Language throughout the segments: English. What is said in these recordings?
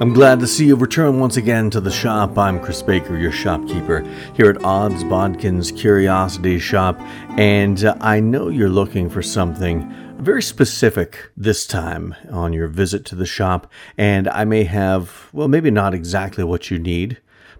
I'm glad to see you return once again to the shop. I'm Chris Baker, your shopkeeper here at Odds Bodkin's Curiosity Shoppe, and uh, I know you're looking for something very specific this time on your visit to the shop, and I may have, well, maybe not exactly what you need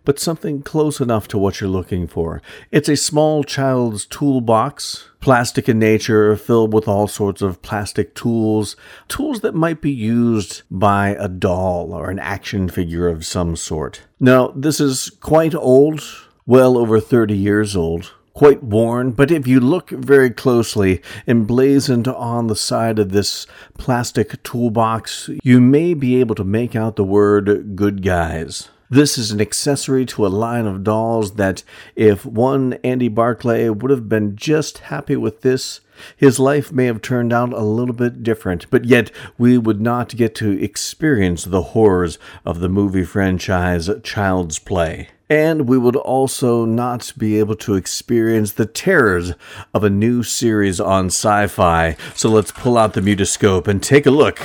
but something close enough to what you're looking for. It's a small child's toolbox, plastic in nature, filled with all sorts of plastic tools, tools that might be used by a doll or an action figure of some sort. Now, this is quite old, well over 30 years old quite worn, but if you look very closely, emblazoned on the side of this plastic toolbox, you may be able to make out the word good guys. This is an accessory to a line of dolls that, if one Andy Barclay would have been just happy with this, his life may have turned out a little bit different, but yet we would not get to experience the horrors of the movie franchise Child's Play. And we would also not be able to experience the terrors of a new series on SYFY. So let's pull out the mutoscope and take a look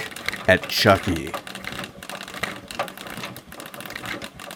at Chucky.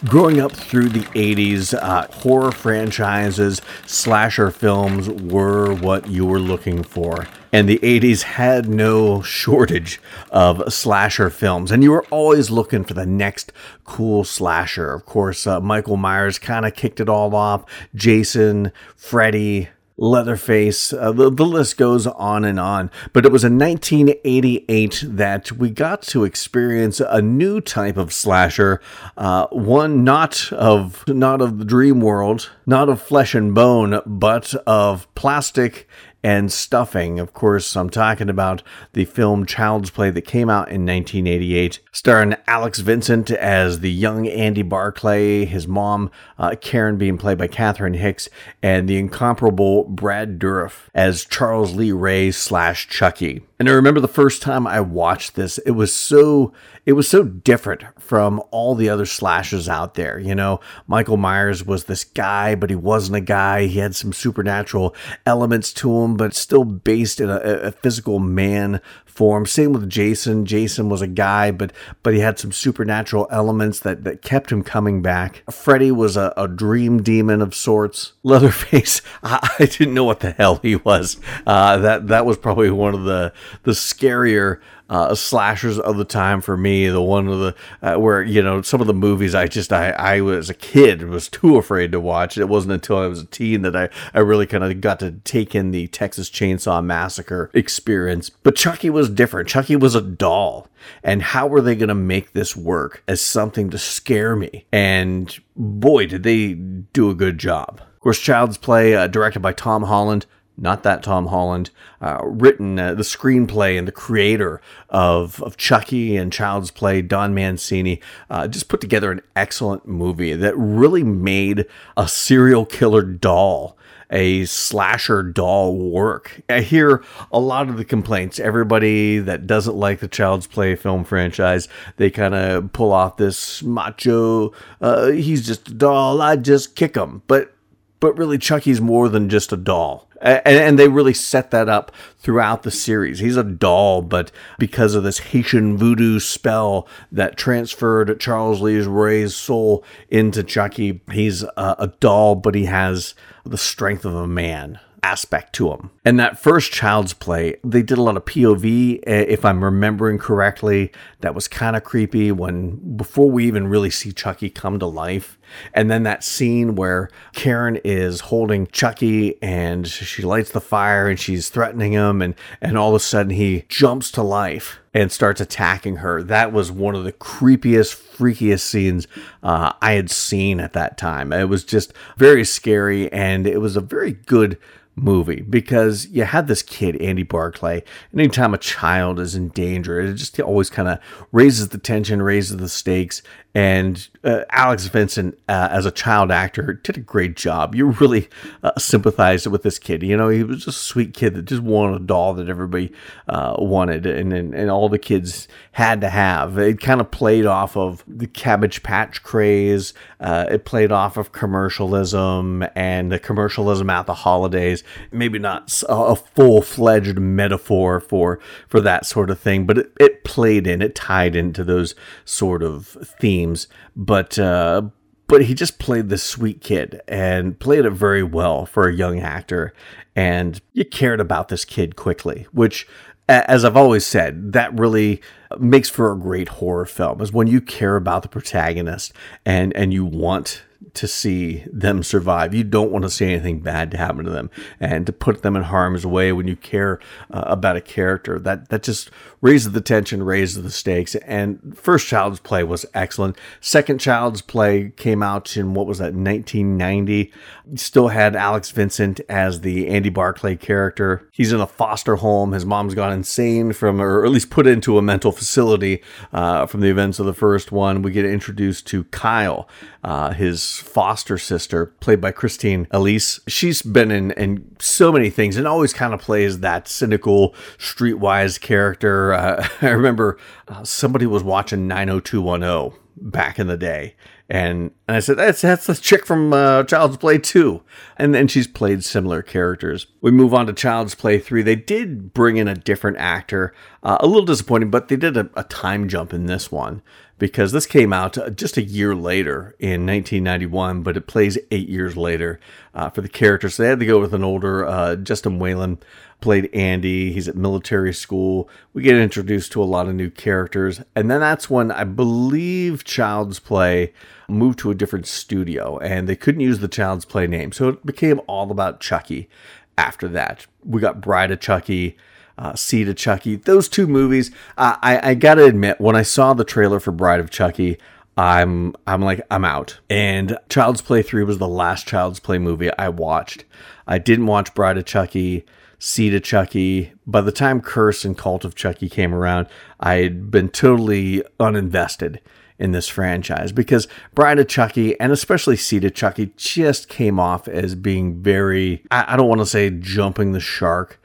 Growing up through the 80s, uh, horror franchises, slasher films were what you were looking for. And the 80s had no shortage of slasher films. And you were always looking for the next cool slasher. Of course, uh, Michael Myers kind of kicked it all off. Jason, Freddy, Leatherface, uh, the, the list goes on and on. But it was in 1988 that we got to experience a new type of slasher, uh, one not of not of the dream world, not of flesh and bone, but of plastic and stuffing. Of course, I'm talking about the film Child's Play that came out in 1988, starring Alex Vincent as the young Andy Barclay, his mom, uh, Karen, being played by Catherine Hicks, and the incomparable Brad Dourif as Charles Lee Ray slash Chucky. And I remember the first time I watched this, it was so it was so different from all the other slashes out there. You know, Michael Myers was this guy, but he wasn't a guy. He had some supernatural elements to him, but still based in a, a physical man form. Same with Jason. Jason was a guy, but but he had some supernatural elements that that kept him coming back. Freddy was a, a dream demon of sorts. Leatherface, I, I, didn't know what the hell he was. Uh, that that was probably one of the the scarier uh, slashers of the time for me. The one of the uh, where you know some of the movies I just I I was a kid was too afraid to watch. It wasn't until I was a teen that I I really kind of got to take in the Texas Chainsaw Massacre experience. But Chucky was different. Chucky was a doll, and how were they going to make this work as something to scare me? And boy, did they do a good job. Of course, Child's Play, uh, directed by Tom Holland, not that Tom Holland, uh, written uh, the screenplay and the creator of, of Chucky and Child's Play, Don Mancini, uh, just put together an excellent movie that really made a serial killer doll a slasher doll work. I hear a lot of the complaints. Everybody that doesn't like the Child's Play film franchise, they kind of pull off this macho, uh, he's just a doll, I just kick him. But but really Chucky's more than just a doll and, and, they really set that up throughout the series. He's a doll, but because of this Haitian voodoo spell that transferred Charles Lee's Ray's soul into Chucky, he's a, a doll, but he has the strength of a man aspect to him. And that first Child's Play, they did a lot of POV, eh, if I'm remembering correctly. That was kind of creepy when, before we even really see Chucky come to life. And then that scene where Karen is holding Chucky and she lights the fire and she's threatening him, and, and all of a sudden he jumps to life and starts attacking her. That was one of the creepiest, freakiest scenes uh, I had seen at that time. It was just very scary and it was a very good movie because you had this kid, Andy Barclay, anytime a child is in danger, it just always kind of raises the tension, raises the stakes. And uh, Alex Vincent uh, as a child actor, did a great job. You really uh, sympathized with this kid. You know, he was just a sweet kid that just wanted a doll that everybody uh, wanted, and, and and all the kids had to have. It kind of played off of the Cabbage Patch craze. Uh, it played off of commercialism and the commercialism at the holidays. Maybe not a full fledged metaphor for for that sort of thing, but it, it played in, it tied into those sort of themes. But uh, but he just played this sweet kid and played it very well for a young actor. And you cared about this kid quickly, which, as I've always said, that really makes for a great horror film is when you care about the protagonist and and you want to see them survive. You don't want to see anything bad to happen to them and to put them in harm's way when you care uh, about a character. That that just raises the tension, raises the stakes. And first Child's Play was excellent. Second Child's Play came out in what was that 1990. Still had Alex Vincent as the Andy Barclay character. He's in a foster home. His mom's gone insane from, or at least put into a mental facility uh, from the events of the first one. We get introduced to Kyle, uh, his foster sister, played by Christine Elise. She's been in, in so many things and always kind of plays that cynical, streetwise character. Uh, I remember uh, somebody was watching 90210 back in the day and, and I said, that's, that's the chick from uh, Child's Play 2. And then she's played similar characters. We move on to Child's Play 3. They did bring in a different actor. Uh, a little disappointing, but they did a, a, time jump in this one because this came out uh, just a year later in 1991, but it plays eight years later uh, for the character. So they had to go with an older uh, Justin Whalin played Andy. He's at military school. We get introduced to a lot of new characters. And then that's when I believe Child's Play moved to a different studio and they couldn't use the Child's Play name. So it became all about Chucky after that. We got Bride of Chucky. Uh, Seed of Chucky. Those two movies, uh, I, I gotta admit, when I saw the trailer for Bride of Chucky, I'm I'm like I'm out. And Child's Play 3 was the last Child's Play movie I watched. I didn't watch Bride of Chucky. Seed of Chucky. By the time Curse and Cult of Chucky came around, I had been totally uninvested in this franchise because Bride of Chucky and especially Seed of Chucky just came off as being very, I, don't want to say jumping the shark,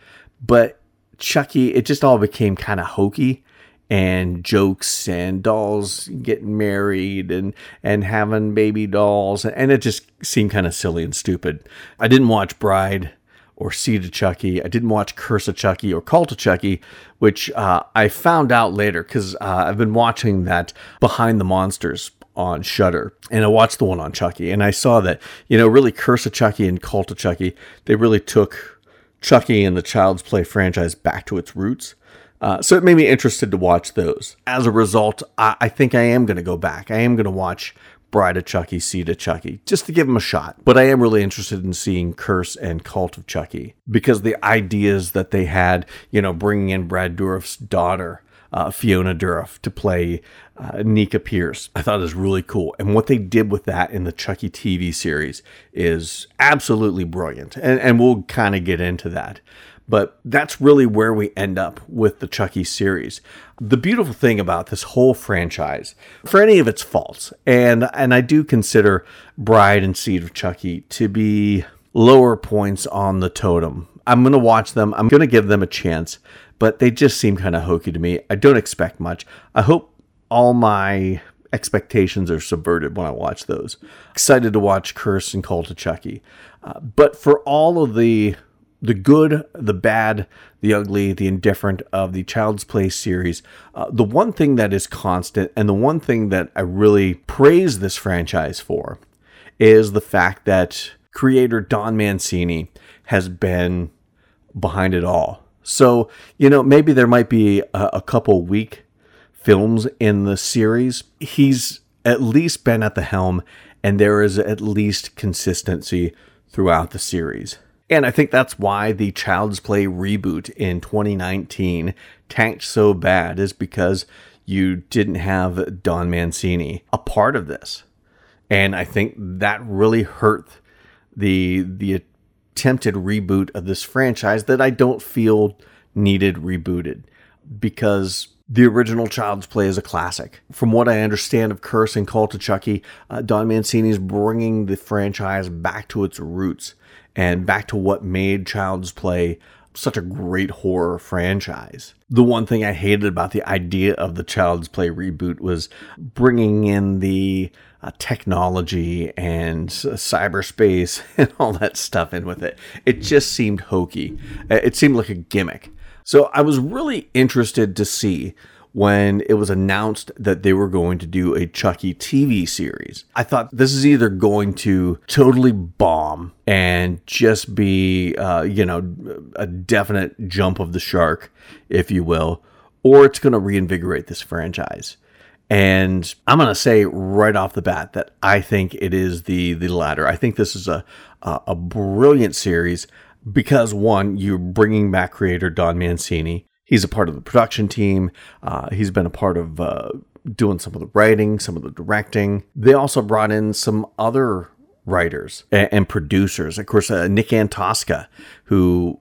but Chucky, it just all became kind of hokey and jokes and dolls getting married and and having baby dolls and it just seemed kind of silly and stupid. I didn't watch Bride or Seed of Chucky. I didn't watch Curse of Chucky or Cult of Chucky, which uh, I found out later because uh, I've been watching that Behind the Monsters on Shudder, and I watched the one on Chucky, and I saw that you know really Curse of Chucky and Cult of Chucky they really took Chucky and the Child's Play franchise back to its roots. Uh, so it made me interested to watch those. As a result, I, I think I am going to go back. I am going to watch Bride of Chucky, Seed of Chucky, just to give him a shot. But I am really interested in seeing Curse and Cult of Chucky because the ideas that they had, you know, bringing in Brad Dourif's daughter, uh, Fiona Dourif, to play uh, Nica Pierce, I thought was really cool. And what they did with that in the Chucky TV series is absolutely brilliant. And, and we'll kind of get into that. But that's really where we end up with the Chucky series. The beautiful thing about this whole franchise, for any of its faults, and and I do consider Bride and Seed of Chucky to be lower points on the totem. I'm going to watch them. I'm going to give them a chance, but they just seem kind of hokey to me. I don't expect much. I hope all my expectations are subverted when I watch those. Excited to watch Curse and Cult of Chucky. Uh, but for all of the the good, the bad, the ugly, the indifferent of the Child's Play series. Uh, the one thing that is constant and the one thing that I really praise this franchise for is the fact that creator Don Mancini has been behind it all. So, you know, maybe there might be a, a couple weak films in the series. He's at least been at the helm, and there is at least consistency throughout the series. And I think that's why the Child's Play reboot in 2019 tanked so bad, is because you didn't have Don Mancini a part of this. And I think that really hurt the the attempted reboot of this franchise that I don't feel needed rebooted because The original Child's Play is a classic. From what I understand of Curse and Cult of Chucky, uh, Don Mancini is bringing the franchise back to its roots and back to what made Child's Play such a great horror franchise. The one thing I hated about the idea of the Child's Play reboot was bringing in the uh, technology and uh, cyberspace and all that stuff in with it. It just seemed hokey. It seemed like a gimmick. So I was really interested to see when it was announced that they were going to do a Chucky TV series. I thought this is either going to totally bomb and just be, uh, you know, a definite jump of the shark, if you will, or it's going to reinvigorate this franchise. And I'm going to say right off the bat that I think it is the the latter. I think this is a a, a brilliant series because one, you're bringing back creator Don Mancini. He's a part of the production team. Uh, he's been a part of uh, doing some of the writing, some of the directing. They also brought in some other writers and, and producers. Of course, uh, Nick Antosca, who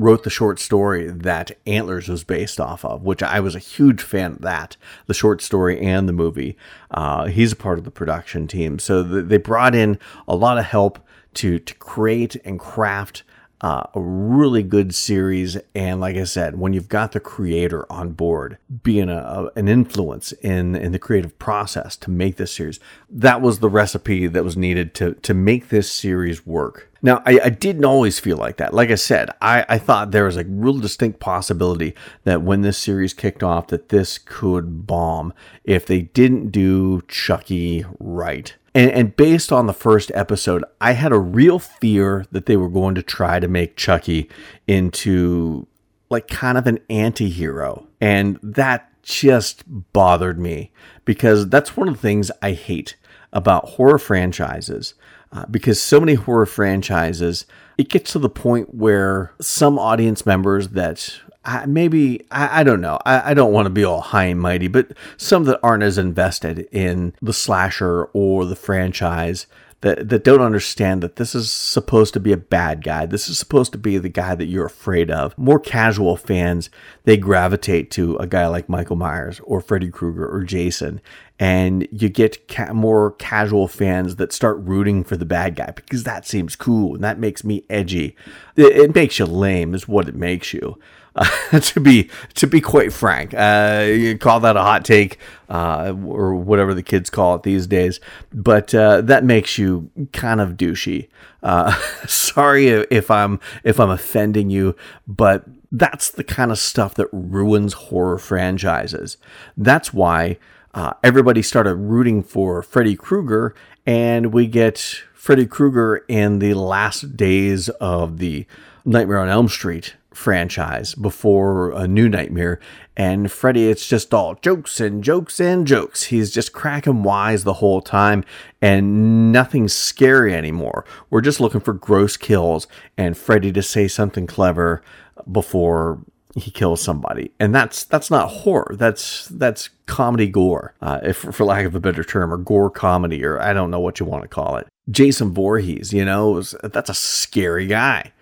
wrote the short story that Antlers was based off of, which I was a huge fan of that, the short story and the movie. Uh, he's a part of the production team. So th- they brought in a lot of help to, to create and craft uh, a really good series. And like I said, when you've got the creator on board, being a, a, an influence in, in the creative process to make this series, that was the recipe that was needed to, to make this series work. Now, I, I, didn't always feel like that. Like I said, I, I thought there was a real distinct possibility that when this series kicked off, that this could bomb if they didn't do Chucky right. And, and based on the first episode, I had a real fear that they were going to try to make Chucky into like kind of an anti hero. And that just bothered me because that's one of the things I hate about horror franchises. Uh, because so many horror franchises, it gets to the point where some audience members that I, maybe I, I, don't know. I, I don't want to be all high and mighty, but some that aren't as invested in the slasher or the franchise that that don't understand that this is supposed to be a bad guy. This is supposed to be the guy that you're afraid of. More casual fans they gravitate to a guy like Michael Myers or Freddy Krueger or Jason, and you get ca- more casual fans that start rooting for the bad guy because that seems cool and that makes me edgy. It, it makes you lame, is what it makes you. Uh, to be to be quite frank, uh, you call that a hot take uh, or whatever the kids call it these days, but uh, that makes you kind of douchey. Uh, sorry if I'm if I'm offending you, but that's the kind of stuff that ruins horror franchises. That's why uh, everybody started rooting for Freddy Krueger, and we get Freddy Krueger in the last days of the Nightmare on Elm Street franchise before a new nightmare. And freddy it's just all jokes and jokes and jokes. He's just cracking wise the whole time and nothing's scary anymore. We're just looking for gross kills and freddy to say something clever before he kills somebody. And that's that's not horror. That's that's comedy gore uh, if for lack of a better term or gore comedy or i don't know what you want to call it. Jason Voorhees you know that's a scary guy.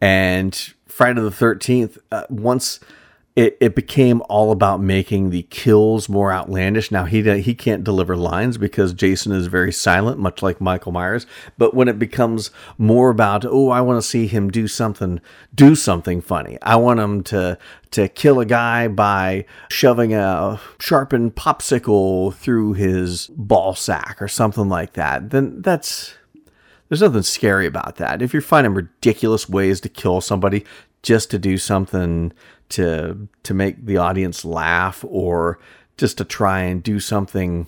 And Friday the 13th, uh, once it, it became all about making the kills more outlandish. Now he he can't deliver lines because Jason is very silent, much like Michael Myers. But when it becomes more about, oh, I want to see him do something, do something funny. I want him to to kill a guy by shoving a sharpened popsicle through his ball sack or something like that. Then that's there's nothing scary about that. If you're finding ridiculous ways to kill somebody, just to do something to to make the audience laugh or just to try and do something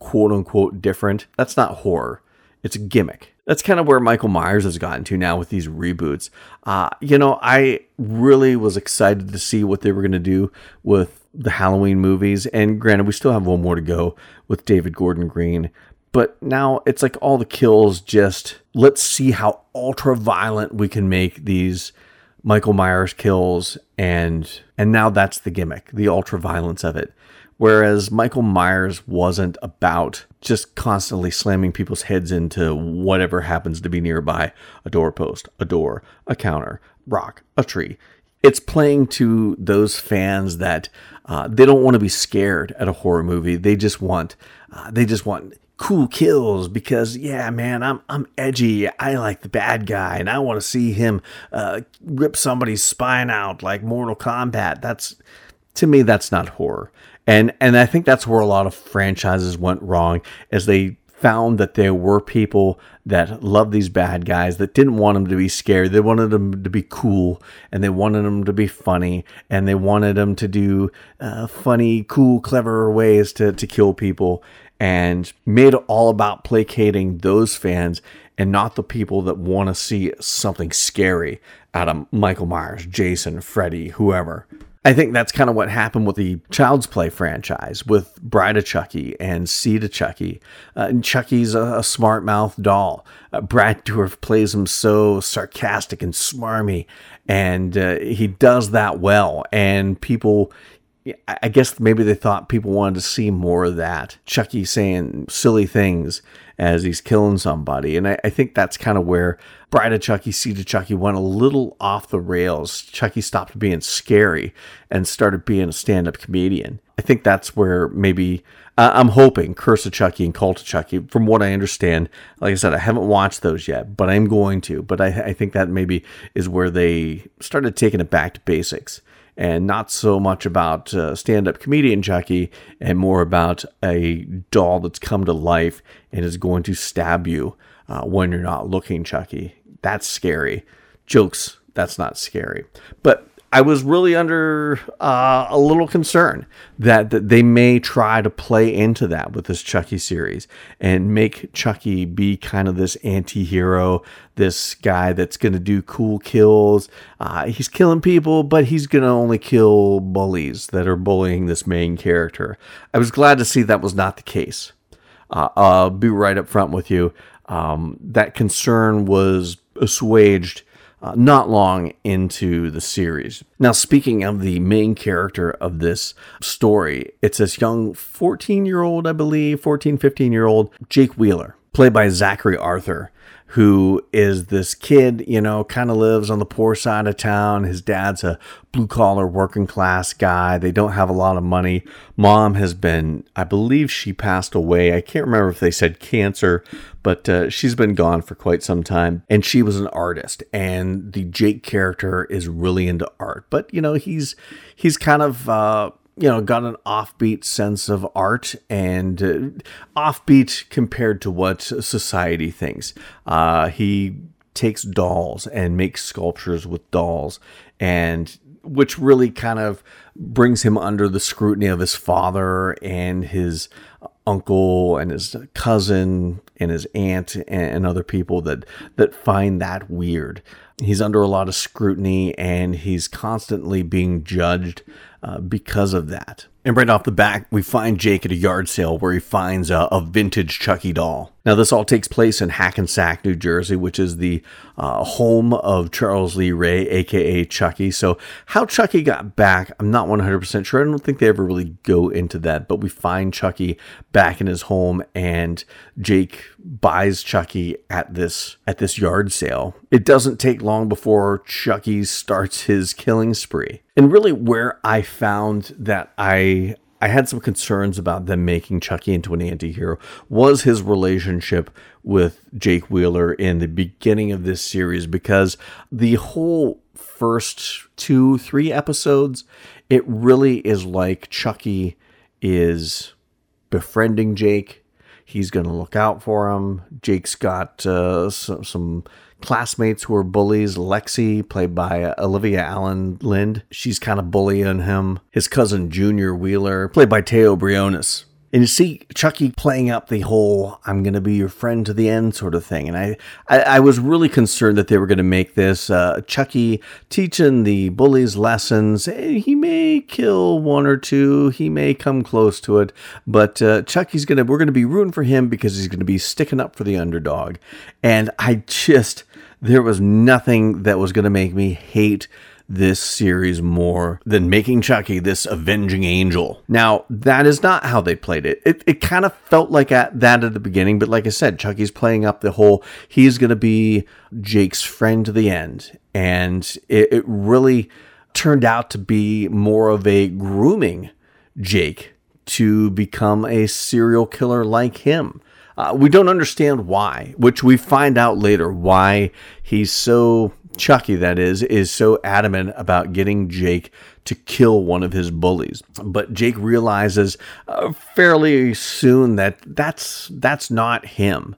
quote unquote different. That's not horror. It's a gimmick. That's kind of where Michael Myers has gotten to now with these reboots. Uh, you know, I really was excited to see what they were going to do with the Halloween movies. And granted, we still have one more to go with David Gordon Green. But now it's like all the kills just let's see how ultra violent we can make these Michael Myers kills and and now that's the gimmick, the ultra violence of it. Whereas Michael Myers wasn't about just constantly slamming people's heads into whatever happens to be nearby a doorpost, a door, a counter, rock, a tree. It's playing to those fans that uh, they don't want to be scared at a horror movie. They just want, uh, they just want cool kills because yeah man i'm i'm edgy. I like the bad guy and i want to see him uh, rip somebody's spine out like mortal kombat. That's to me that's not horror. And and i think that's where a lot of franchises went wrong as they found that there were people that loved these bad guys that didn't want them to be scared they wanted them to be cool and they wanted them to be funny and they wanted them to do uh, funny cool clever ways to, to kill people and made it all about placating those fans and not the people that want to see something scary out of Michael Myers, Jason, Freddy, whoever. I think that's kind of what happened with the Child's Play franchise with Bride of Chucky and Seed of Chucky. Uh, and Chucky's a, a smart mouth doll. Uh, Brad Dourif plays him so sarcastic and smarmy, and uh, he does that well. And people, I guess maybe they thought people wanted to see more of that. Chucky saying silly things as he's killing somebody. And I, I think that's kind of where Bride of Chucky, Seed of Chucky went a little off the rails. Chucky stopped being scary and started being a stand up comedian. I think that's where maybe uh, I'm hoping Curse of Chucky and Cult of Chucky, from what I understand, like I said, I haven't watched those yet, but I'm going to. But I, I think that maybe is where they started taking it back to basics and not so much about uh, stand up comedian Chucky and more about a doll that's come to life and is going to stab you uh, when you're not looking, Chucky. That's scary. Jokes, that's not scary. But I was really under uh, a little concern that, that they may try to play into that with this Chucky series and make Chucky be kind of this anti hero, this guy that's going to do cool kills. Uh, he's killing people, but he's going to only kill bullies that are bullying this main character. I was glad to see that was not the case. Uh, I'll be right up front with you. Um, that concern was assuaged uh, not long into the series. Now, speaking of the main character of this story, it's this young 14 year old, I believe, 14, 15 year old Jake Wheeler, played by Zachary Arthur who is this kid, you know, kind of lives on the poor side of town. His dad's a blue collar working class guy. They don't have a lot of money. Mom has been, I believe she passed away. I can't remember if they said cancer, but uh, she's been gone for quite some time. And she was an artist. And the Jake character is really into art. But, you know, he's, he's kind of, uh, you know, got an offbeat sense of art and uh, offbeat compared to what society thinks. Uh, he takes dolls and makes sculptures with dolls, and which really kind of brings him under the scrutiny of his father and his uncle and his cousin and his aunt and other people that that find that weird. He's under a lot of scrutiny and he's constantly being judged uh, because of that. And right off the bat, we find Jake at a yard sale where he finds a, a, vintage Chucky doll. Now, this all takes place in Hackensack, New Jersey, which is the uh, home of Charles Lee Ray, aka Chucky. So, how Chucky got back, I'm not 100% sure. I don't think they ever really go into that, but we find Chucky back in his home, and Jake buys Chucky at this at this yard sale. It doesn't take long before Chucky starts his killing spree. And really, where I found that I I had some concerns about them making Chucky into an anti-hero was his relationship with Jake Wheeler in the beginning of this series because the whole first two, three episodes, it really is like Chucky is befriending Jake. He's going to look out for him. Jake's got uh, some, some classmates who are bullies. Lexi, played by Alyvia Alyn Lind, she's kind of bullying him. His cousin Junior Wheeler, played by Teo Briones. And you see Chucky playing up the whole "I'm going to be your friend to the end" sort of thing, and I, I, I was really concerned that they were going to make this uh, Chucky teaching the bullies lessons. He may kill one or two, he may come close to it, but uh, Chucky's gonna we're going to be rooting for him because he's going to be sticking up for the underdog, and I just there was nothing that was going to make me hate this series more than making Chucky this avenging angel. Now, that is not how they played it. It, it kind of felt like at that at the beginning, but like I said, Chucky's playing up the whole he's going to be Jake's friend to the end. And it, it really turned out to be more of a grooming Jake to become a serial killer like him. Uh, we don't understand why, which we find out later why he's so Chucky, that is, is so adamant about getting Jake to kill one of his bullies. But Jake realizes uh, fairly soon that that's that's not him,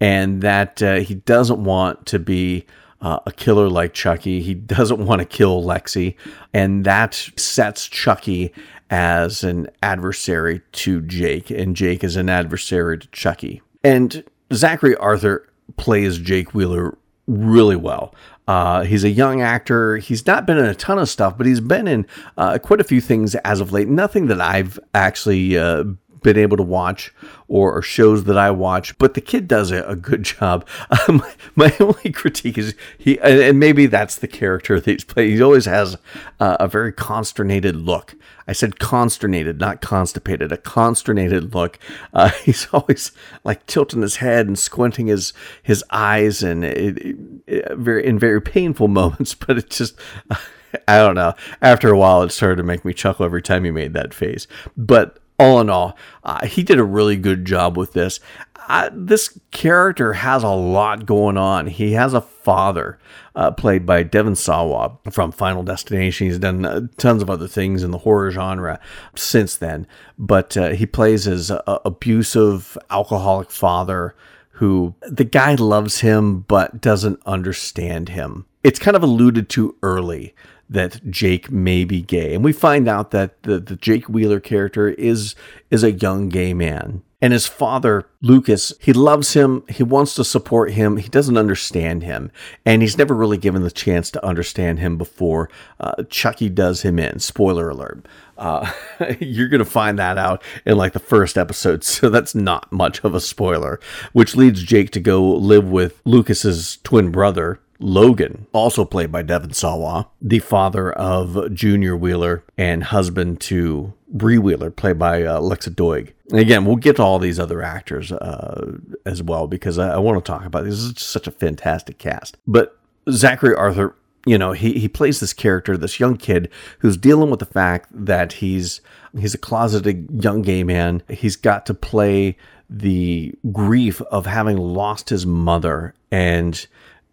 and that uh, he doesn't want to be. Uh, a killer like Chucky. He doesn't want to kill Lexi, and that sets Chucky as an adversary to Jake, and Jake is an adversary to Chucky. And Zachary Arthur plays Jake Wheeler really well. Uh, he's a young actor. He's not been in a ton of stuff, but he's been in uh, quite a few things as of late. Nothing that I've actually uh, been able to watch or, or, shows that I watch, but the kid does a, a good job. Um, my only critique is he, and, and, maybe that's the character that he's playing. He always has a very consternated look. I said consternated, not constipated. A consternated look. Uh, he's always like tilting his head and squinting his his eyes, and it, it, it, very in very painful moments. But it just. I don't know. After a while, it started to make me chuckle every time he made that face. But all in all, uh, he did a really good job with this. This character has a lot going on. He has a father uh, played by Devon Sawa from Final Destination. He's done uh, tons of other things in the horror genre since then, but uh, he plays his uh, abusive alcoholic father who the guy loves him but doesn't understand him. It's kind of alluded to early that Jake may be gay. And we find out that the, the Jake Wheeler character is is a young gay man. And his father, Lucas, he loves him. He wants to support him. He doesn't understand him. And he's never really given the chance to understand him before uh, Chucky does him in. Spoiler alert. Uh, you're going to find that out in like the first episode. So that's not much of a spoiler, which leads Jake to go live with Lucas's twin brother, Logan, also played by Devon Sawa, the father of Junior Wheeler and husband to Bree Wheeler, played by uh, Lexa Doig. And again, we'll get to all these other actors uh, as well because I, I want to talk about this. This is such a fantastic cast. But Zachary Arthur, you know, he, he plays this character, this young kid who's dealing with the fact that he's he's a closeted young gay man. He's got to play the grief of having lost his mother and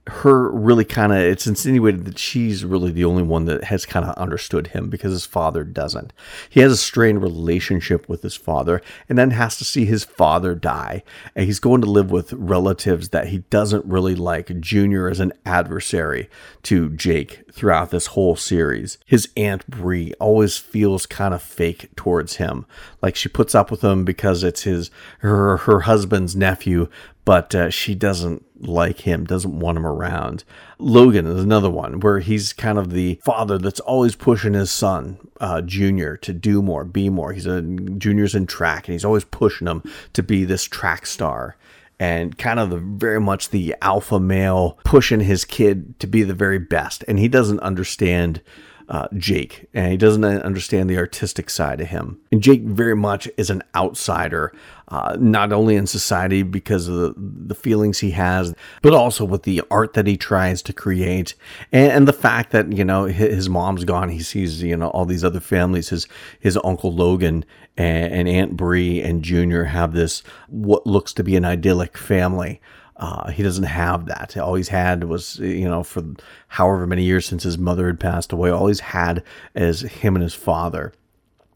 her really kind of it's insinuated that she's really the only one that has kind of understood him because his father doesn't. He has a strained relationship with his father and then has to see his father die. And he's going to live with relatives that he doesn't really like. Junior as an adversary to Jake throughout this whole series. His aunt Bree always feels kind of fake towards him. Like she puts up with him because it's his her her husband's nephew, but uh, she doesn't like him, doesn't want him around. Logan is another one where he's kind of the father that's always pushing his son, uh, Junior, to do more, be more. He's a Junior's in track, and he's always pushing him to be this track star. And kind of the very much the alpha male pushing his kid to be the very best. And he doesn't understand uh, Jake, and he doesn't understand the artistic side of him. And Jake very much is an outsider uh, not only in society because of the, the feelings he has, but also with the art that he tries to create, and, and the fact that you know his, his, mom's gone. He sees you know all these other families. His his uncle Logan and, and Aunt Bree and Junior have this what looks to be an idyllic family. Uh, he doesn't have that. All he's had was, you know, for however many years since his mother had passed away, all he's had is him and his father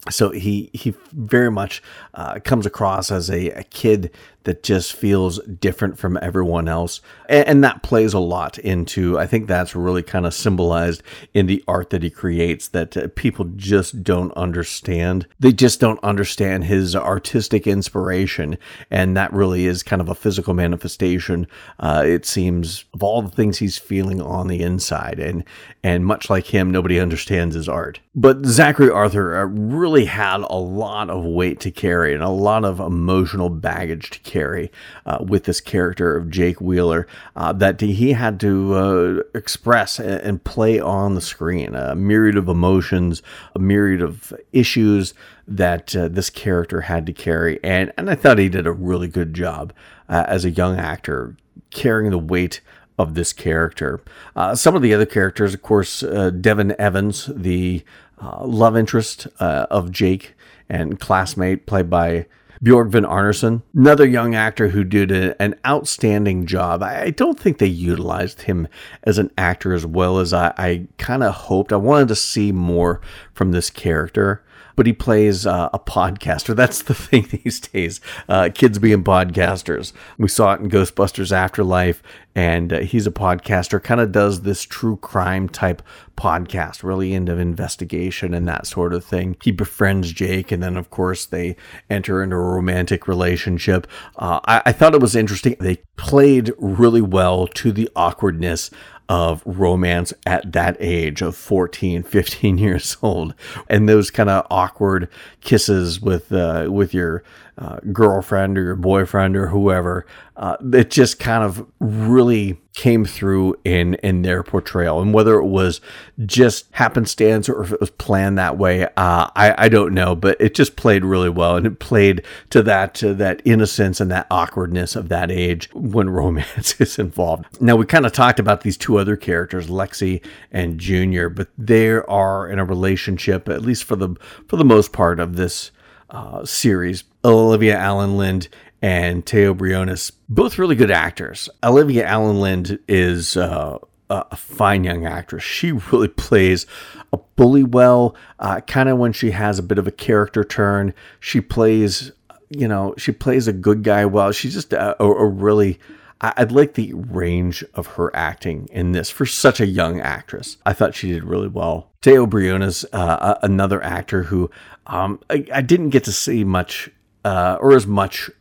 so he he very much uh, comes across as a, a, kid that just feels different from everyone else. And, and, that plays a lot into, I think that's really kind of symbolized in the art that he creates that uh, people just don't understand. They just don't understand his artistic inspiration. And that really is kind of a physical manifestation, uh, it seems, of all the things he's feeling on the inside. And, and much like him, nobody understands his art. But Zachary Arthur uh, really had a lot of weight to carry and a lot of emotional baggage to carry uh, with this character of Jake Wheeler uh, that he had to uh, express and play on the screen. A myriad of emotions, a myriad of issues that uh, this character had to carry. And, and I thought he did a really good job uh, as a young actor carrying the weight of this character. Uh, some of the other characters, of course, uh, Devon Evans, the uh, love interest of Jake and classmate, played by Björgvin Arnarsson, another young actor who did a, an outstanding job. I don't think they utilized him as an actor as well as I, I kind of hoped. I wanted to see more from this character but he plays uh, a podcaster. That's the thing these days. Uh, kids being podcasters. We saw it in Ghostbusters Afterlife, and uh, he's a podcaster, kind of does this true crime type podcast, really into investigation and that sort of thing. He befriends Jake, and then, of course, they enter into a romantic relationship. Uh, I-, I thought it was interesting. They played really well to the awkwardness of romance at that age of 14 15 years old. And those kind of awkward kisses with uh, with your uh, girlfriend or your boyfriend or whoever. Uh, it just kind of really came through in in their portrayal, and whether it was just happenstance or if it was planned that way, uh, I I don't know, but it just played really well, and it played to that to that innocence and that awkwardness of that age when romance is involved. Now we kind of talked about these two other characters, Lexi and Junior, but they are in a relationship, at least for the for the most part of this uh, series. Alyvia Alyn Lind and Teo Briones, both really good actors. Alyvia Alyn Lind is uh, a fine young actress. She really plays a bully well. Uh, kind of when she has a bit of a character turn, she plays, you know, she plays a good guy well. She's just a, a really I'd like the range of her acting in this for such a young actress. I thought she did really well. Teo Briones, uh, another actor who um, I, I, didn't get to see much uh, or as much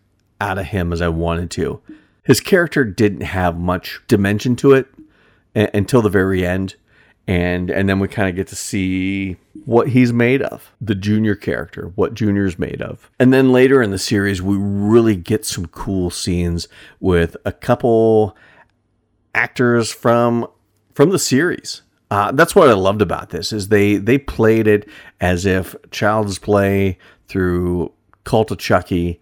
out of him as I wanted to. His character didn't have much dimension to it a- until the very end. And and then we kind of get to see what he's made of the junior character what junior's made of. And then later in the series we really get some cool scenes with a couple actors from from the series. Uh, that's what I loved about this is they they played it as if Child's Play through Cult of Chucky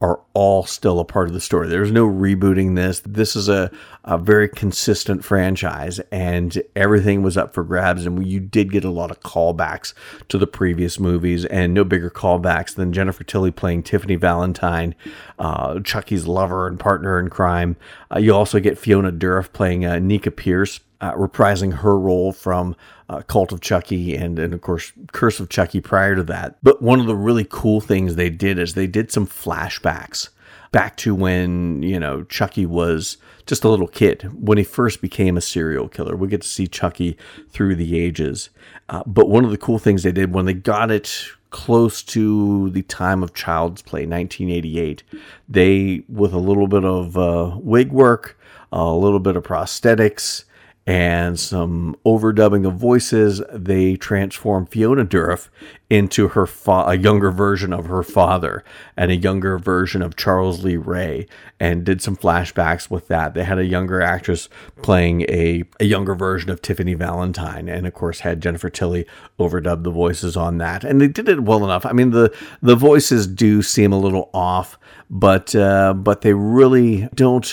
are all still a part of the story. There's no rebooting this. This is a, a very consistent franchise, and everything was up for grabs. And you did get a lot of callbacks to the previous movies, and no bigger callbacks than Jennifer Tilly playing Tiffany Valentine, uh, Chucky's lover and partner in crime. Uh, you also get Fiona Dourif playing uh, Nica Pierce, uh, reprising her role from uh, Cult of Chucky and, and, of course, Curse of Chucky prior to that. But one of the really cool things they did is they did some flashbacks back to when, you know, Chucky was just a little kid, when he first became a serial killer. We get to see Chucky through the ages. Uh, but one of the cool things they did when they got it close to the time of Child's Play, 1988, they, with a little bit of uh, wig work, a little bit of prosthetics, and some overdubbing of voices, they transform Fiona Dourif into her fa- a younger version of her father and a younger version of Charles Lee Ray, and did some flashbacks with that. They had a younger actress playing a, a younger version of Tiffany Valentine, and of course had Jennifer Tilly overdub the voices on that, and they did it well enough. I mean the the voices do seem a little off, but uh, but they really don't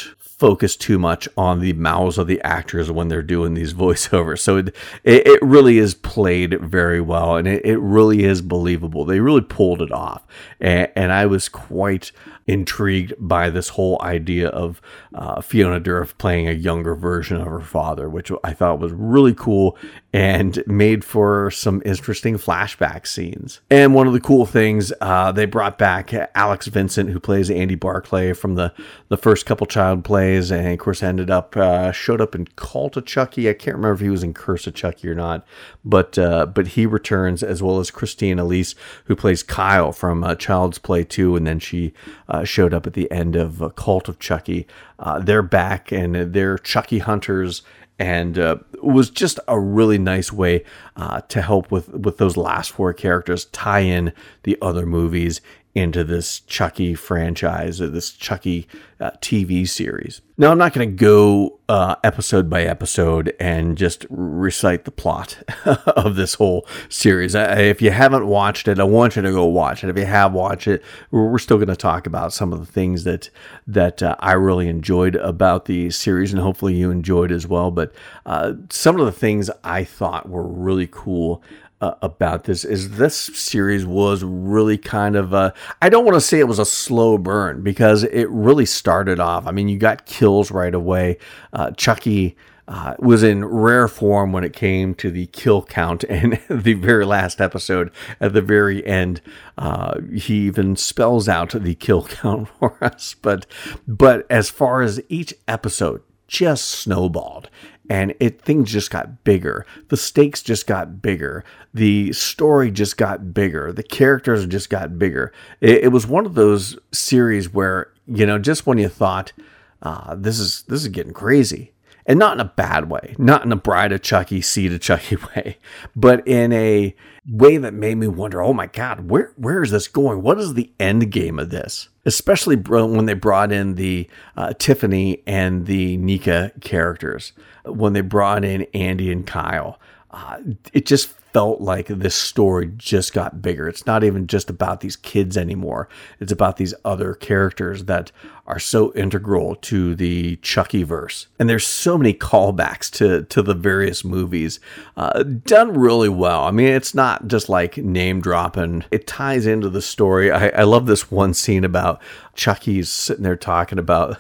focus too much on the mouths of the actors when they're doing these voiceovers. So it, it, really is played very well and it, it really is believable. They really pulled it off. And, and I was quite intrigued by this whole idea of uh, Fiona Dourif playing a younger version of her father, which I thought was really cool and made for some interesting flashback scenes. And one of the cool things, uh, they brought back Alex Vincent, who plays Andy Barclay from the, the first couple child plays, and of course ended up, uh, showed up in Cult of Chucky. I can't remember if he was in Curse of Chucky or not, but, uh, but he returns as well as Christine Elise, who plays Kyle from uh, Child's Play 2, and then she uh, showed up at the end of Cult of Chucky. Uh, they're back and they're Chucky hunters, and uh, was just a really nice way uh, to help with with those last four characters, tie in the other movies into this Chucky franchise or this Chucky uh, TV series. Now, I'm not going to go uh, episode by episode and just recite the plot of this whole series. I, if you haven't watched it, I want you to go watch it. If you have watched it, we're still going to talk about some of the things that that uh, I really enjoyed about the series, and hopefully you enjoyed as well. But uh, some of the things I thought were really cool uh, about this is this series was really kind of a, I don't want to say it was a slow burn because it really started off. I mean, you got kills right away. Uh, Chucky uh, was in rare form when it came to the kill count and the very last episode at the very end uh, he even spells out the kill count for us but but as far as each episode just snowballed and it things just got bigger. The stakes just got bigger. The story just got bigger. The characters just got bigger. It, it was one of those series where you know just when you thought uh, this is this is getting crazy, and not in a bad way, not in a Bride of Chucky, Seed of Chucky way, but in a way that made me wonder, oh my God, where where is this going? What is the end game of this? Especially when they brought in the uh, Tiffany and the Nika characters, when they brought in Andy and Kyle. Uh, it just felt like this story just got bigger. It's not even just about these kids anymore. It's about these other characters that are so integral to the Chucky verse. And there's so many callbacks to to the various movies, uh, done really well. I mean, it's not just like name dropping. It ties into the story. I, I love this one scene about Chucky's sitting there talking about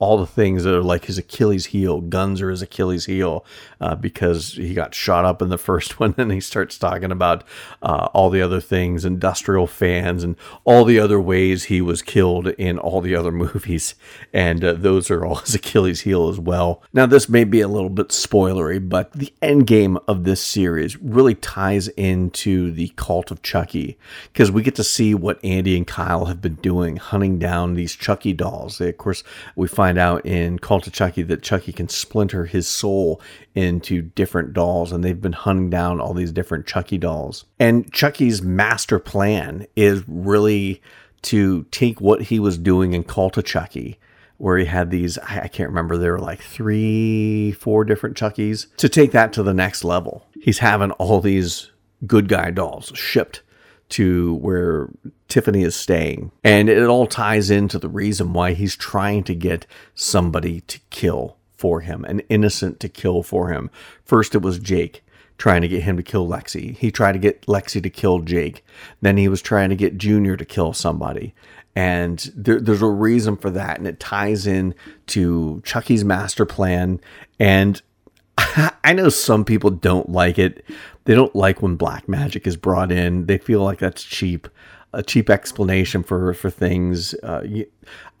all the things that are like his Achilles heel. Guns are his Achilles heel uh, because he got shot up in the first one. And he starts talking about uh, all the other things, industrial fans, and all the other ways he was killed in all the other movies. And uh, those are all his Achilles heel as well. Now, this may be a little bit spoilery, but the end game of this series really ties into the cult of Chucky because we get to see what Andy and Kyle have been doing, hunting down these Chucky dolls. They, of course, we find find out in Cult of Chucky that Chucky can splinter his soul into different dolls, and they've been hunting down all these different Chucky dolls. And Chucky's master plan is really to take what he was doing in Cult of Chucky where he had these I can't remember there were like three four different chuckies to take that to the next level he's having all these good guy dolls shipped to where Tiffany is staying. And it all ties into the reason why he's trying to get somebody to kill for him, an innocent to kill for him. First, it was Jake trying to get him to kill Lexi. He tried to get Lexi to kill Jake. Then he was trying to get Junior to kill somebody. And there, there's a reason for that. And it ties in to Chucky's master plan. And I know some people don't like it. They don't like when black magic is brought in. They feel like that's cheap, a cheap explanation for for things. Uh,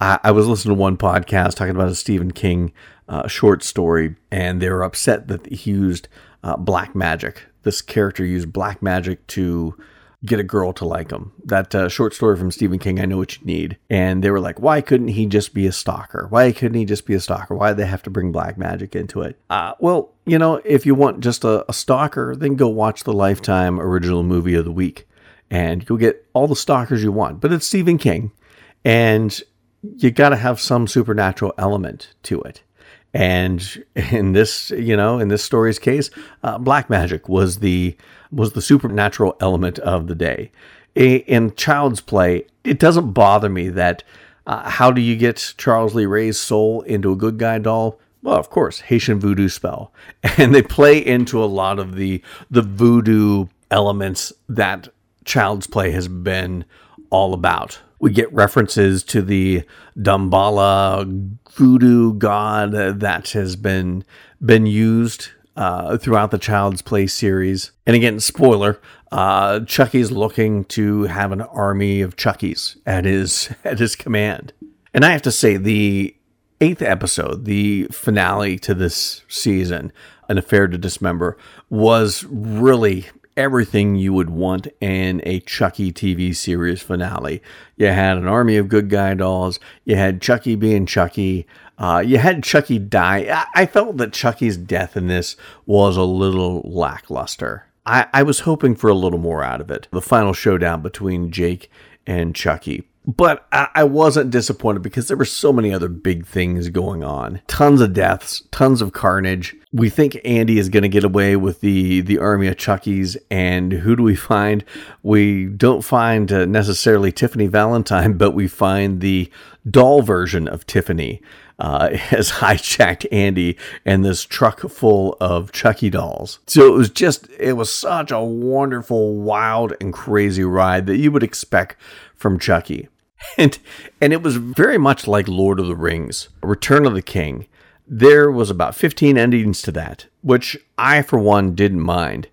I, I, was listening to one podcast talking about a Stephen King uh, short story, and they were upset that he used uh, black magic. This character used black magic to get a girl to like him. That uh, short story from Stephen King, I Know What You Need. And they were like, why couldn't he just be a stalker? Why couldn't he just be a stalker? Why did they have to bring black magic into it? Uh, well, you know, if you want just a, a stalker, then go watch the Lifetime original movie of the week and you'll get all the stalkers you want. But it's Stephen King and you got to have some supernatural element to it. And in this, you know, in this story's case, uh, black magic was the was the supernatural element of the day. In Child's Play, it doesn't bother me that uh, how do you get Charles Lee Ray's soul into a good guy doll? Well, of course, Haitian voodoo spell, and they play into a lot of the the voodoo elements that Child's Play has been all about. We get references to the Damballa voodoo god that has been been used uh, throughout the Child's Play series. And again, spoiler: uh, Chucky's looking to have an army of Chuckies at his at his command. And I have to say, the eighth episode, the finale to this season, An Affair to Dismember, was really everything you would want in a Chucky TV series finale. You had an army of good guy dolls. You had Chucky being Chucky. Uh, you had Chucky die. I felt that Chucky's death in this was a little lackluster. I, I was hoping for a little more out of it. The final showdown between Jake and Chucky. But I, I wasn't disappointed because there were so many other big things going on. Tons of deaths, tons of carnage. We think Andy is going to get away with the the army of Chuckies, and who do we find? We don't find uh, necessarily Tiffany Valentine, but we find the doll version of Tiffany uh, has hijacked Andy and this truck full of Chucky dolls. So it was just, it was such a wonderful, wild, and crazy ride that you would expect from Chucky. And, and it was very much like Lord of the Rings, Return of the King. There was about 15 endings to that, which I, for one, didn't mind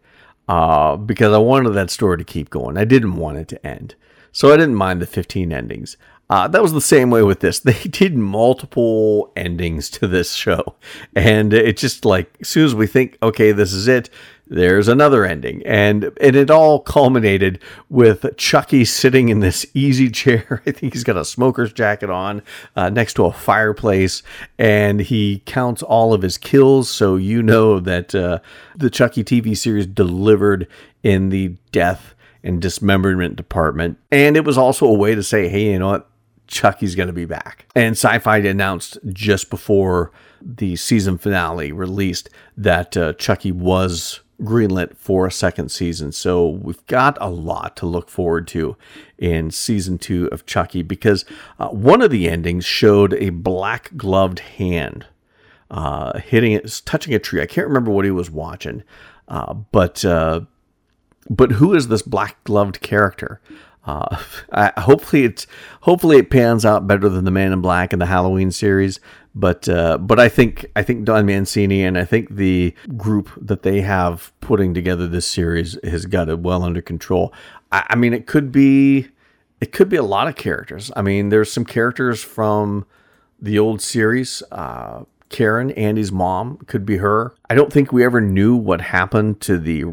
uh, because I wanted that story to keep going. I didn't want it to end. So I didn't mind the 15 endings. Uh, that was the same way with this. They did multiple endings to this show. And it's just like, as soon as we think, okay, this is it, there's another ending. And, and it all culminated with Chucky sitting in this easy chair. I think he's got a smoker's jacket on uh, next to a fireplace. And he counts all of his kills. So you know that uh, the Chucky TV series delivered in the death and dismemberment department. And it was also a way to say, hey, you know what? Chucky's going to be back. And SYFY announced just before the season finale released that uh, Chucky was greenlit for a second season. So we've got a lot to look forward to in season two of Chucky because uh, one of the endings showed a black gloved hand uh, hitting it, touching a tree. I can't remember what he was watching, uh, but uh, but who is this black gloved character? Uh, I, hopefully it's hopefully it pans out better than the Man in Black and the Halloween series. But uh, but I think I think Don Mancini and I think the group that they have putting together this series has got it well under control. I, I mean, it could be it could be a lot of characters. I mean, there's some characters from the old series. Uh, Karen, Andy's mom, could be her. I don't think we ever knew what happened to the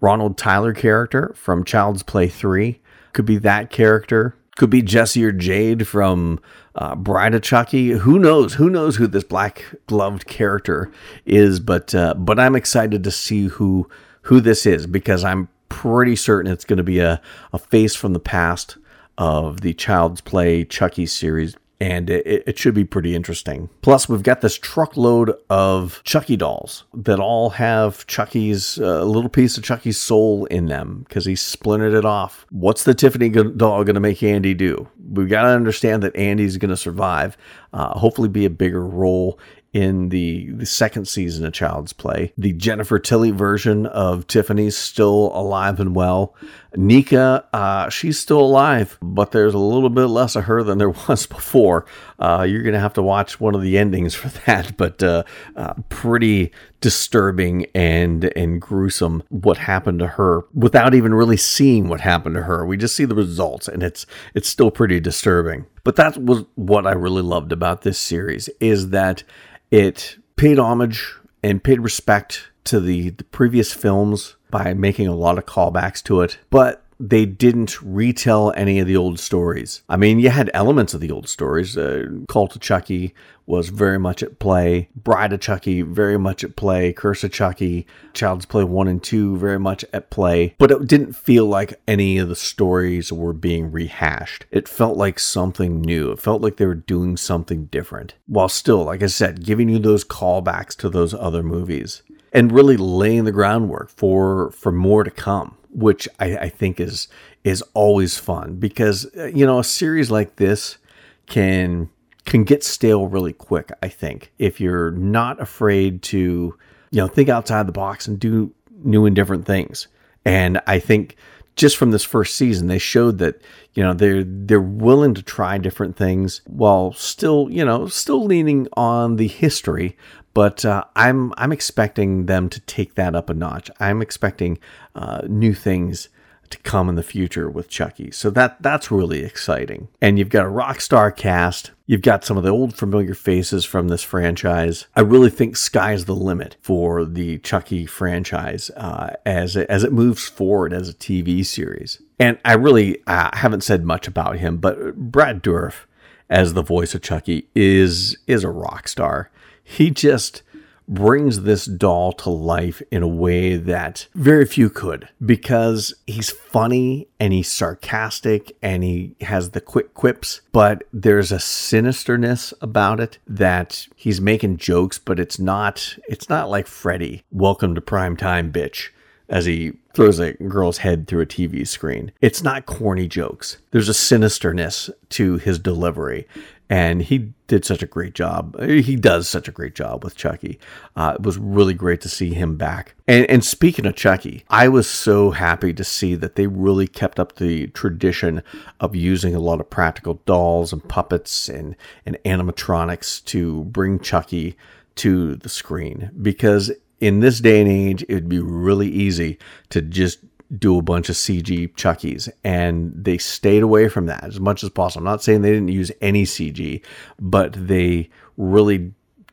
Ronald Tyler character from Child's Play 3. Could be that character. Could be Jesse or Jade from uh, Bride of Chucky. Who knows? Who knows who this black gloved character is? But uh, but I'm excited to see who who this is because I'm pretty certain it's going to be a, a face from the past of the Child's Play Chucky series and it, it, should be pretty interesting. Plus, we've got this truckload of Chucky dolls that all have Chucky's uh, little piece of Chucky's soul in them because he splintered it off. What's the Tiffany doll going to make Andy do? We've got to understand that Andy's going to survive, uh, hopefully, be a bigger role in the, the second season of Child's Play. The Jennifer Tilly version of Tiffany's still alive and well. Nika, uh, she's still alive, but there's a little bit less of her than there was before. Uh, you're going to have to watch one of the endings for that, but uh, uh, pretty disturbing and and gruesome what happened to her without even really seeing what happened to her. We just see the results, and it's it's still pretty disturbing. But that was what I really loved about this series is that it paid homage and paid respect to the, the previous films by making a lot of callbacks to it, but they didn't retell any of the old stories. I mean, you had elements of the old stories. Uh, Cult of Chucky was very much at play. Bride of Chucky, very much at play. Curse of Chucky, Child's Play 1 and 2, very much at play. But it didn't feel like any of the stories were being rehashed. It felt like something new. It felt like they were doing something different. While still, like I said, giving you those callbacks to those other movies and really laying the groundwork for for more to come which I, I think is is always fun because uh, you know a series like this can can get stale really quick. I think if you're not afraid to you know think outside the box and do new and different things. And I think just from this first season, they showed that you know they're they're willing to try different things while still you know still leaning on the history, but uh, I'm I'm expecting them to take that up a notch. I'm expecting uh, new things to come in the future with Chucky. So that that's really exciting. And you've got a rock star cast. You've got some of the old familiar faces from this franchise. I really think sky's the limit for the Chucky franchise uh, as it, as it moves forward as a TV series. And I really uh, haven't said much about him, but Brad Dourif as the voice of Chucky is is a rock star he just brings this doll to life in a way that very few could because he's funny and he's sarcastic and he has the quick quips, but there's a sinisterness about it that he's making jokes, but it's not it's not like Freddy, welcome to prime time bitch as he throws a girl's head through a TV screen. It's not corny jokes. There's a sinisterness to his delivery. And he did such a great job. He does such a great job with Chucky. Uh, it was really great to see him back. And, and speaking of Chucky, I was so happy to see that they really kept up the tradition of using a lot of practical dolls and puppets and, and animatronics to bring Chucky to the screen because in this day and age, it would be really easy to just do a bunch of CG Chuckies, and they stayed away from that as much as possible. I'm not saying they didn't use any CG, but they really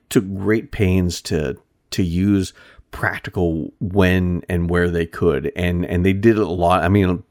took great pains to to use practical when and where they could, and and they did it a lot. I mean,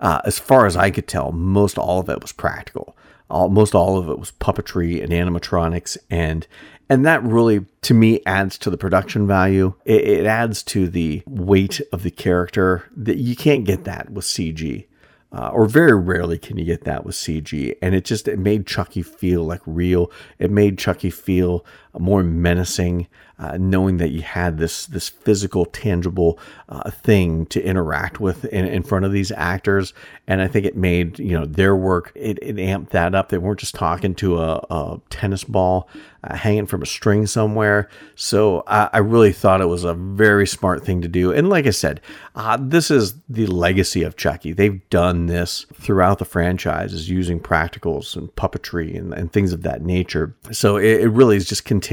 uh, as far as I could tell, most all of it was practical. Almost all of it was puppetry and animatronics, and and that really, to me, adds to the production value. It, it adds to the weight of the character that you can't get that with CG. Uh, or very rarely can you get that with CG. And it just it made Chucky feel like real. It made Chucky feel more menacing uh, knowing that you had this this physical, tangible uh, thing to interact with in, in, front of these actors, and I think it made you know their work. It, it amped that up. They weren't just talking to a, a tennis ball uh, hanging from a string somewhere. So I, I, really thought it was a very smart thing to do. And like I said, uh, this is the legacy of Chucky. They've done this throughout the franchises using practicals and puppetry and, and things of that nature. So it, it really is just continuing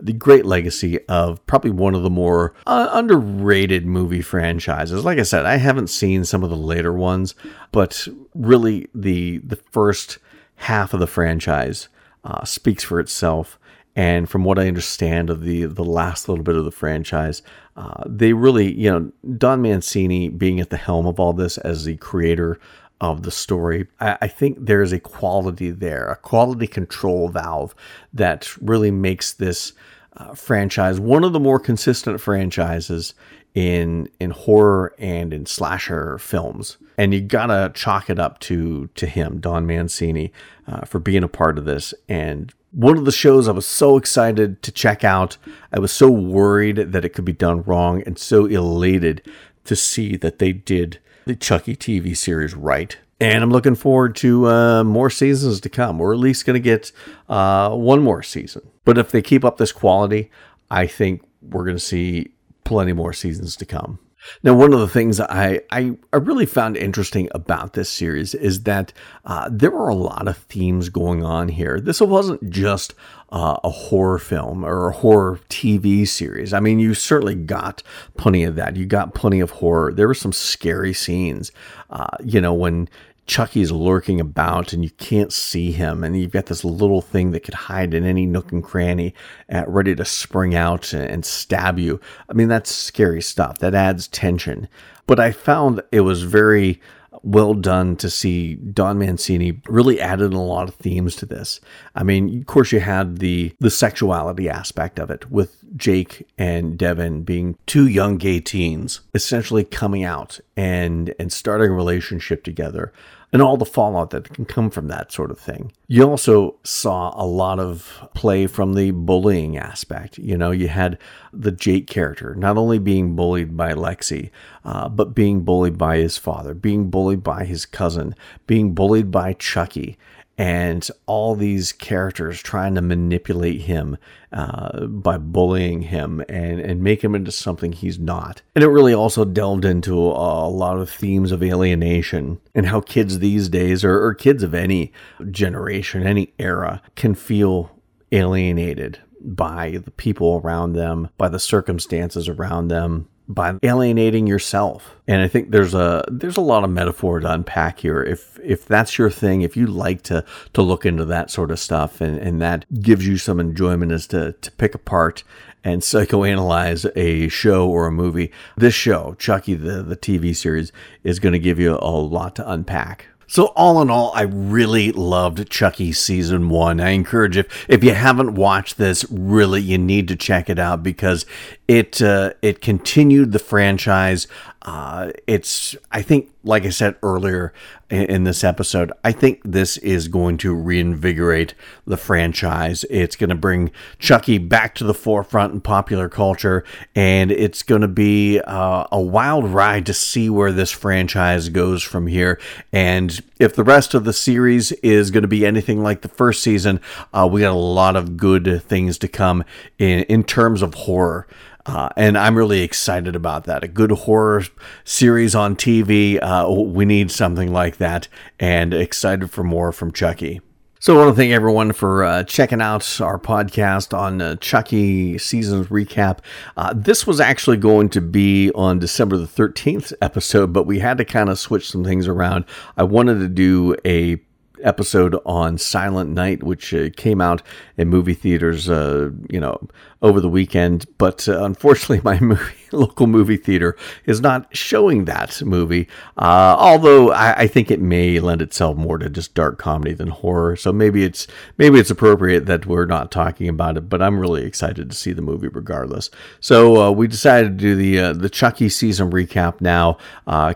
the great legacy legacy of probably one of the more uh, underrated movie franchises. Like I said, I haven't seen some of the later ones, but really the the first half of the franchise uh, speaks for itself. And from what I understand of the the last little bit of the franchise, uh, they really, you know, Don Mancini being at the helm of all this as the creator of the story, I, I think there is a quality there, a quality control valve that really makes this uh, franchise, one of the more consistent franchises in in horror and in slasher films. And you gotta chalk it up to to him, Don Mancini, uh, for being a part of this. And one of the shows I was so excited to check out. I was so worried that it could be done wrong, and so elated to see that they did the Chucky TV series right. And I'm looking forward to uh, more seasons to come. We're at least going to get uh, one more season. But if they keep up this quality, I think we're going to see plenty more seasons to come. Now, one of the things I, I, I really found interesting about this series is that uh, there were a lot of themes going on here. This wasn't just uh, a horror film or a horror TV series. I mean, you certainly got plenty of that. You got plenty of horror. There were some scary scenes. Uh, you know, when Chucky's lurking about and you can't see him, and you've got this little thing that could hide in any nook and cranny, uh, ready to spring out and stab you. I mean, that's scary stuff. That adds tension. But I found it was very well done to see Don Mancini really added a lot of themes to this. I mean, of course, you had the the sexuality aspect of it with Jake and Devon being two young gay teens, essentially coming out and and starting a relationship together and all the fallout that can come from that sort of thing. You also saw a lot of play from the bullying aspect. You know, you had the Jake character not only being bullied by Lexi, uh, but being bullied by his father, being bullied by his cousin, being bullied by Chucky and all these characters trying to manipulate him uh, by bullying him and, and make him into something he's not. And it really also delved into a, a lot of themes of alienation and how kids these days, or, or kids of any generation, any era, can feel alienated by the people around them, by the circumstances around them, by alienating yourself. And I think there's a there's a lot of metaphor to unpack here. If if that's your thing, if you like to to look into that sort of stuff and, and that gives you some enjoyment as to to pick apart and psychoanalyze a show or a movie, this show, Chucky the the TV series, is going to give you a lot to unpack. So all in all, I really loved Chucky season one. I encourage if if you haven't watched this, really you need to check it out because it uh, it continued the franchise. Uh, it's I think, like I said earlier in, in, this episode, I think this is going to reinvigorate the franchise. It's going to bring Chucky back to the forefront in popular culture, and it's going to be uh, a wild ride to see where this franchise goes from here. And if the rest of the series is going to be anything like the first season, uh, we got a lot of good things to come in in terms of horror. Uh, and I'm really excited about that. A good horror series on TV. Uh, we need something like that, and excited for more from Chucky. So, I want to thank everyone for uh, checking out our podcast on uh, Chucky seasons recap. Uh, this was actually going to be on December the 13th episode, but we had to kind of switch some things around. I wanted to do a episode on Silent Night, which uh, came out in movie theaters, uh, you know, over the weekend. But uh, unfortunately, my movie, local movie theater is not showing that movie. Uh, although I, I, think it may lend itself more to just dark comedy than horror. So maybe it's maybe it's appropriate that we're not talking about it. But I'm really excited to see the movie regardless. So uh, we decided to do the uh, the Chucky season recap now.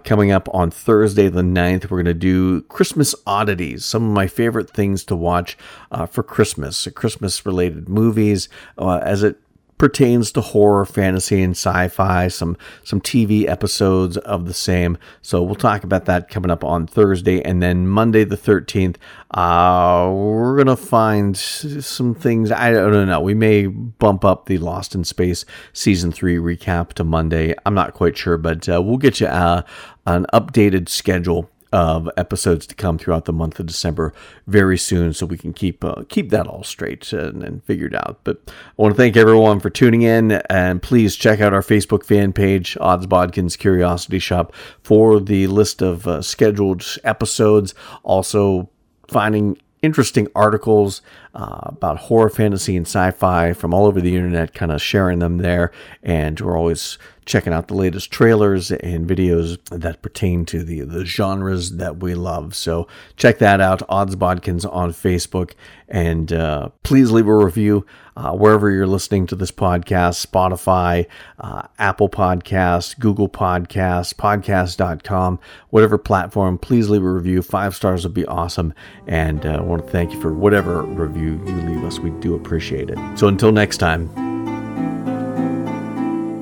coming up on Thursday the 9th, we're going to do Christmas oddities some of my favorite things to watch uh, for Christmas, Christmas related movies, uh, as it pertains to horror, fantasy, and sci-fi. Some some TV episodes of the same. So we'll talk about that coming up on Thursday, and then Monday the thirteenth. Uh, we're gonna find some things. I don't know. We may bump up the Lost in Space season three recap to Monday. I'm not quite sure, but uh, we'll get you uh, an updated schedule of episodes to come throughout the month of December very soon, so we can keep uh, keep that all straight and, and, figured out. But I want to thank everyone for tuning in, and please check out our Facebook fan page, Odds Bodkins Curiosity Shoppe, for the list of uh, scheduled episodes. Also, finding interesting articles uh, about horror, fantasy, and sci fi from all over the internet, kind of sharing them there. And we're always checking out the latest trailers and videos that pertain to the, the genres that we love. So check that out, Odds Bodkins on Facebook. And uh, please leave a review uh, wherever you're listening to this podcast Spotify, uh, Apple Podcasts, Google Podcasts, podcast.com, whatever platform. Please leave a review. Five stars would be awesome. And uh, I want to thank you for whatever review you leave us. We do appreciate it. So until next time.